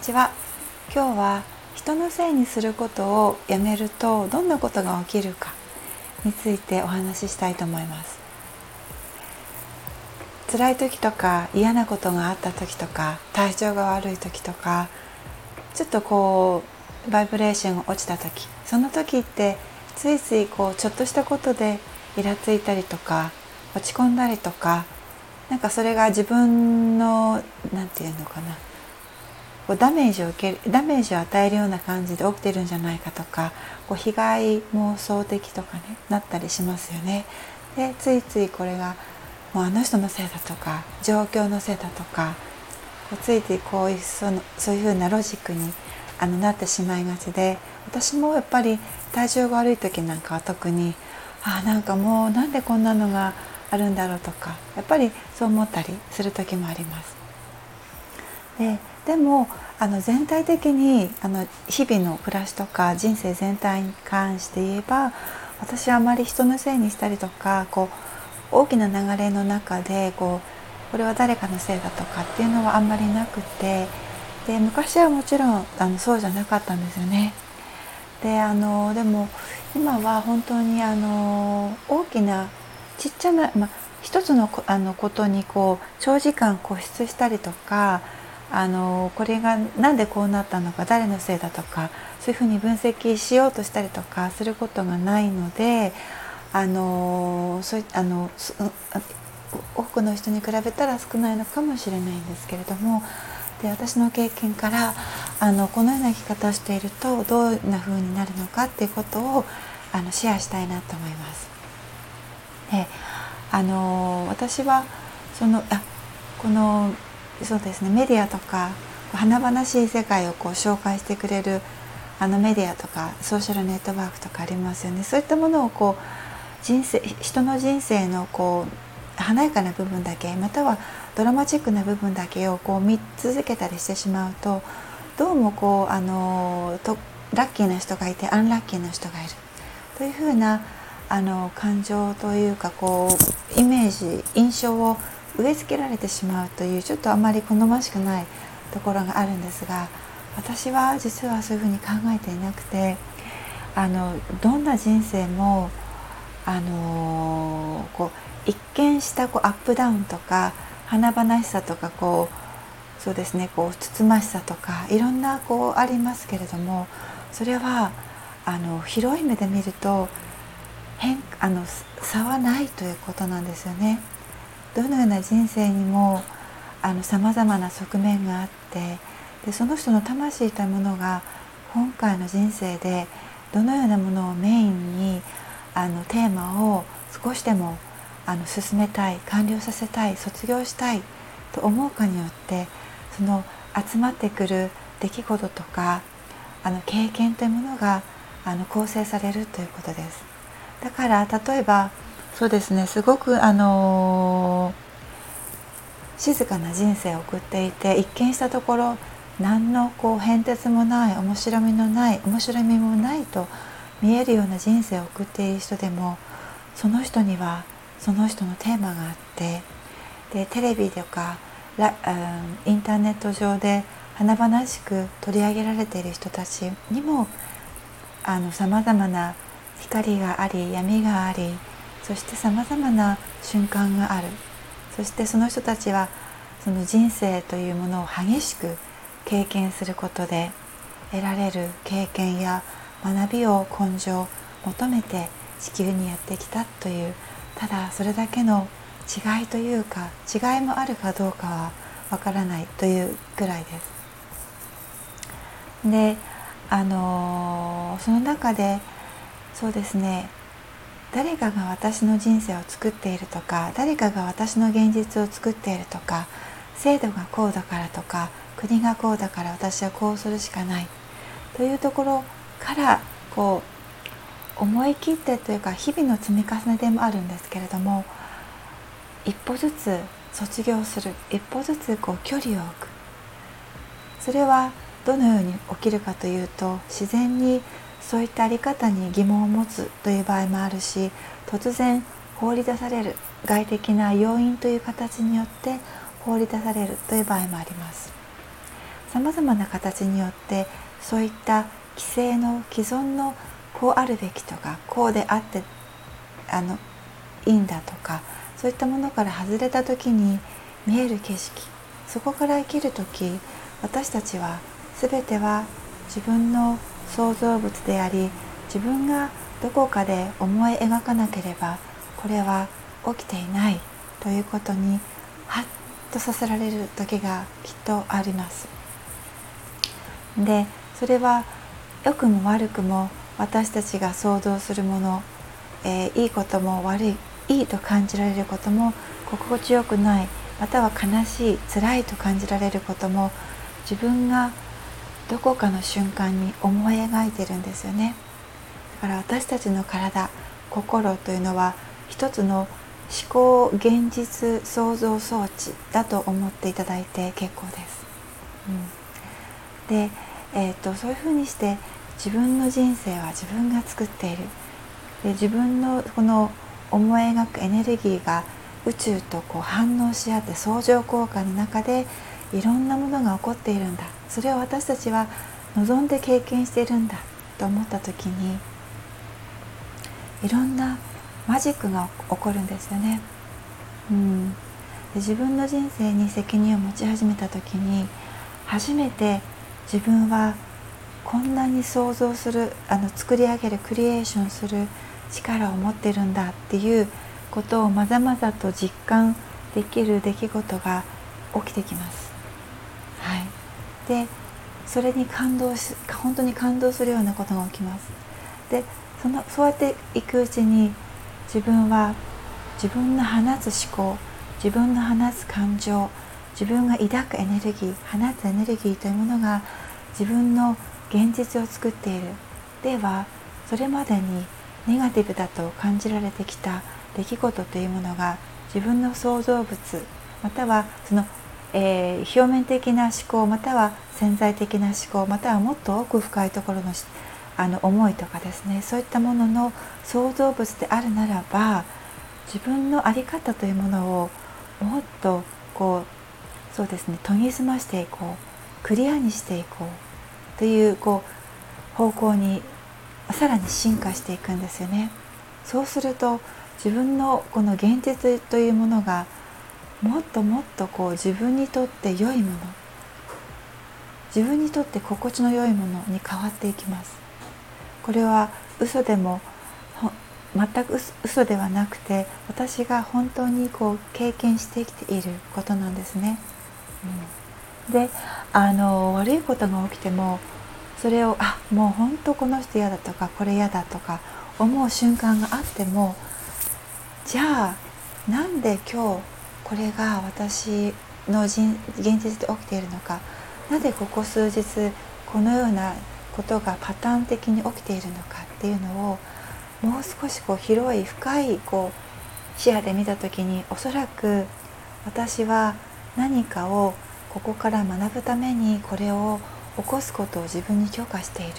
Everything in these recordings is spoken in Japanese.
ちは。今日は人のせいにすることをやめるとどんなことが起きるかについてお話ししたいと思います。辛い時とか嫌なことがあった時とか体調が悪い時とかちょっとこうバイブレーションが落ちた時その時ってついついこうちょっとしたことでイラついたりとか落ち込んだりとかなんかそれが自分の何て言うのかなこうダメージを受けダメージを与えるような感じで起きてるんじゃないかとかこう被害妄想的とかねなったりしますよね。でついついこれがもうあの人のせいだとか状況のせいだとかついついこういうそのそういうふうなロジックにあのなってしまいがちで私もやっぱり体調が悪い時なんかは特にあなんかもうなんでこんなのがあるんだろうとかやっぱりそう思ったりする時もあります。ででもあの全体的にあの日々の暮らしとか人生全体に関して言えば私はあまり人のせいにしたりとかこう大きな流れの中でこうこれは誰かのせいだとかっていうのはあんまりなくてで昔はもちろんあのそうじゃなかったんですよね。であのでも今は本当にあの大きなちっちゃな、まあ、一つのあのことにこう長時間固執したりとかあのこれが何でこうなったのか誰のせいだとかそういうふうに分析しようとしたりとかすることがないのであのそうあの多くの人に比べたら少ないのかもしれないんですけれどもで私の経験からあのこのような生き方をしているとどんな風になるのかっていうことをあのシェアしたいなと思います。であの私はそのあこのそうですね。メディアとか華々しい世界をこう紹介してくれるあのメディアとかソーシャルネットワークとかありますよね。そういったものをこう人生人の人生のこう華やかな部分だけまたはドラマチックな部分だけをこう見続けたりしてしまうとどうもこうあのとラッキーな人がいてアンラッキーな人がいる。というふうなあの感情というかこうイメージ印象を植え付けられてしまうというちょっとあまり好ましくないところがあるんですが私は実はそういうふうに考えていなくてあのどんな人生もあのこう一見したこうアップダウンとか華々しさとかこうそうですねこうつつましさとかいろんなこうありますけれどもそれはあの広い目で見ると変あの差はないということなんですよね。どのような人生にもさまざまな側面があってでその人の魂というものが今回の人生でどのようなものをメインにあのテーマを少しでもあの進めたい完了させたい卒業したいと思うかによってその集まってくる出来事とかあの経験というものがあの構成されるということです。だから例えばそうですね。すごくあの静かな人生を送っていて一見したところ何のこう変哲もない面白みのない面白みもないと見えるような人生を送っている人でもその人にはその人のテーマがあってでテレビとかラ、インターネット上で華々しく取り上げられている人たちにもさまざまな光があり闇がありそしてさまざまな瞬間があるそしてその人たちはその人生というものを激しく経験することで得られる経験や学びを根性求めて地球にやってきたというただそれだけの違いというか違いもあるかどうかはわからないというぐらいです。であのその中でそうですね誰かが私の人生を作っているとか誰かが私の現実を作っているとか制度がこうだからとか国がこうだから私はこうするしかない。というところからこう思い切ってというか日々の積み重ねでもあるんですけれども一歩ずつ卒業する。一歩ずつこう距離を置く。それはどのように起きるかというと自然にそういった在り方に疑問を持つという場合もあるし突然放り出される外的な要因という形によって放り出されるという場合もあります。さまざまな形によってそういった規制の既存のこうあるべきとかこうであってあのいいんだとかそういったものから外れた時に見える景色そこから生きる時私たちは全ては自分の創造物であり自分がどこかで思い描かなければこれは起きていないということにハッとさせられる時がきっとあります。でそれは良くも悪くも私たちが想像するもの、えー、いいことも悪いいいと感じられることも心地よくないまたは悲しい辛いと感じられることも自分がどこかの瞬間に思い描いてるんですよね。だから私たちの体心というのは一つの思考現実創造装置だと思っていただいて結構です。うん、で、えーと、そういうふうにして自分の人生は自分が作っている。で自分のこの思い描くエネルギーが宇宙とこう反応し合って相乗効果の中でいろんなものが起こっているんだそれを私たちは望んで経験しているんだと思った時にいろんなマジックが起こるんですよね。うん、で自分の人生に責任を持ち始めた時に初めて自分はこんなに想像するあの作り上げるクリエーションする力を持ってるんだっていうことをまざまざと実感できる出来事が起きてきます。はい、でそれに感動し本当に感動するようなことが起きます。でそのそうやっていくうちに自分は自分の放つ思考自分の放つ感情自分が抱くエネルギー放つエネルギーというものが自分の現実を作っているではそれまでにネガティブだと感じられてきた出来事というものが自分の創造物またはその、えー、表面的な思考または潜在的な思考またはもっと奥深いところのあの思いとかですねそういったものの創造物であるならば自分の在り方というものをもっとこうそうですね研ぎ澄ましていこうクリアにしていこうというこう方向にさらに進化していくんですよね。そうすると自分のこの現実というものがもっともっとこう自分にとって良いもの。自分にとって心地の良いものに変わっていきます。これは嘘でも全く嘘ではなくて私が本当にこう経験してきていることなんですね。うん、であの悪いことが起きてもそれをあもう本当この人嫌だとかこれ嫌だとか思う瞬間があってもじゃあなんで今日これが私の現実で起きているのか。なぜここ数日このようなことがパターン的に起きているのかっていうのをもう少しこう広い深いこう視野で見た時におそらく私は何かをここから学ぶためにこれを起こすことを自分に許可している。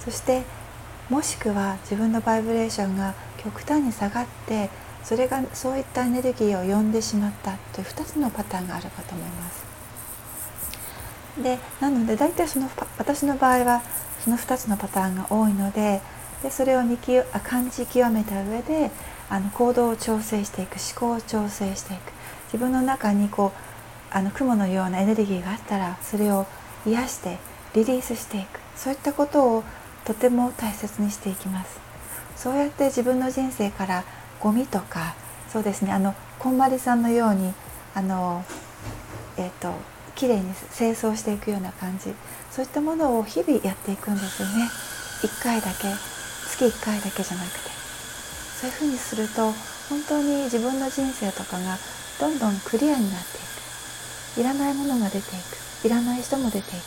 そしてもしくは自分のバイブレーションが極端に下がってそれがそういったエネルギーを呼んでしまったという2つのパターンがあるかと思います。でなので大体その私の場合はその2つのパターンが多いのででそれを見き感じ極めた上であの行動を調整していく思考を調整していく。自分の中にこうあの雲のようなエネルギーがあったらそれを癒してリリースしていく。そういったことをとても大切にしていきます。そうやって自分の人生からゴミとかそうですねあのこんまりさんのようにあのえっ、ー、ときれいに清掃していくような感じそういったものを日々やっていくんですよね。1回だけ月1回だけじゃなくて。そういうふうにすると本当に自分の人生とかがどんどんクリアになっていく。いらないものが出ていく。いらない人も出てい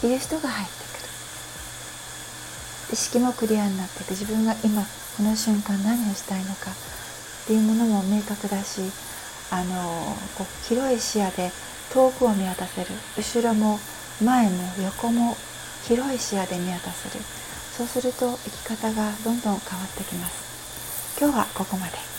く。いる人が入ってくる。意識もクリアになっていく。自分が今この瞬間何をしたいのかっていうものも明確だしあのこう広い視野で遠くを見渡せる。後ろも前も横も広い視野で見渡せる。そうすると生き方がどんどん変わってきます。今日はここまで。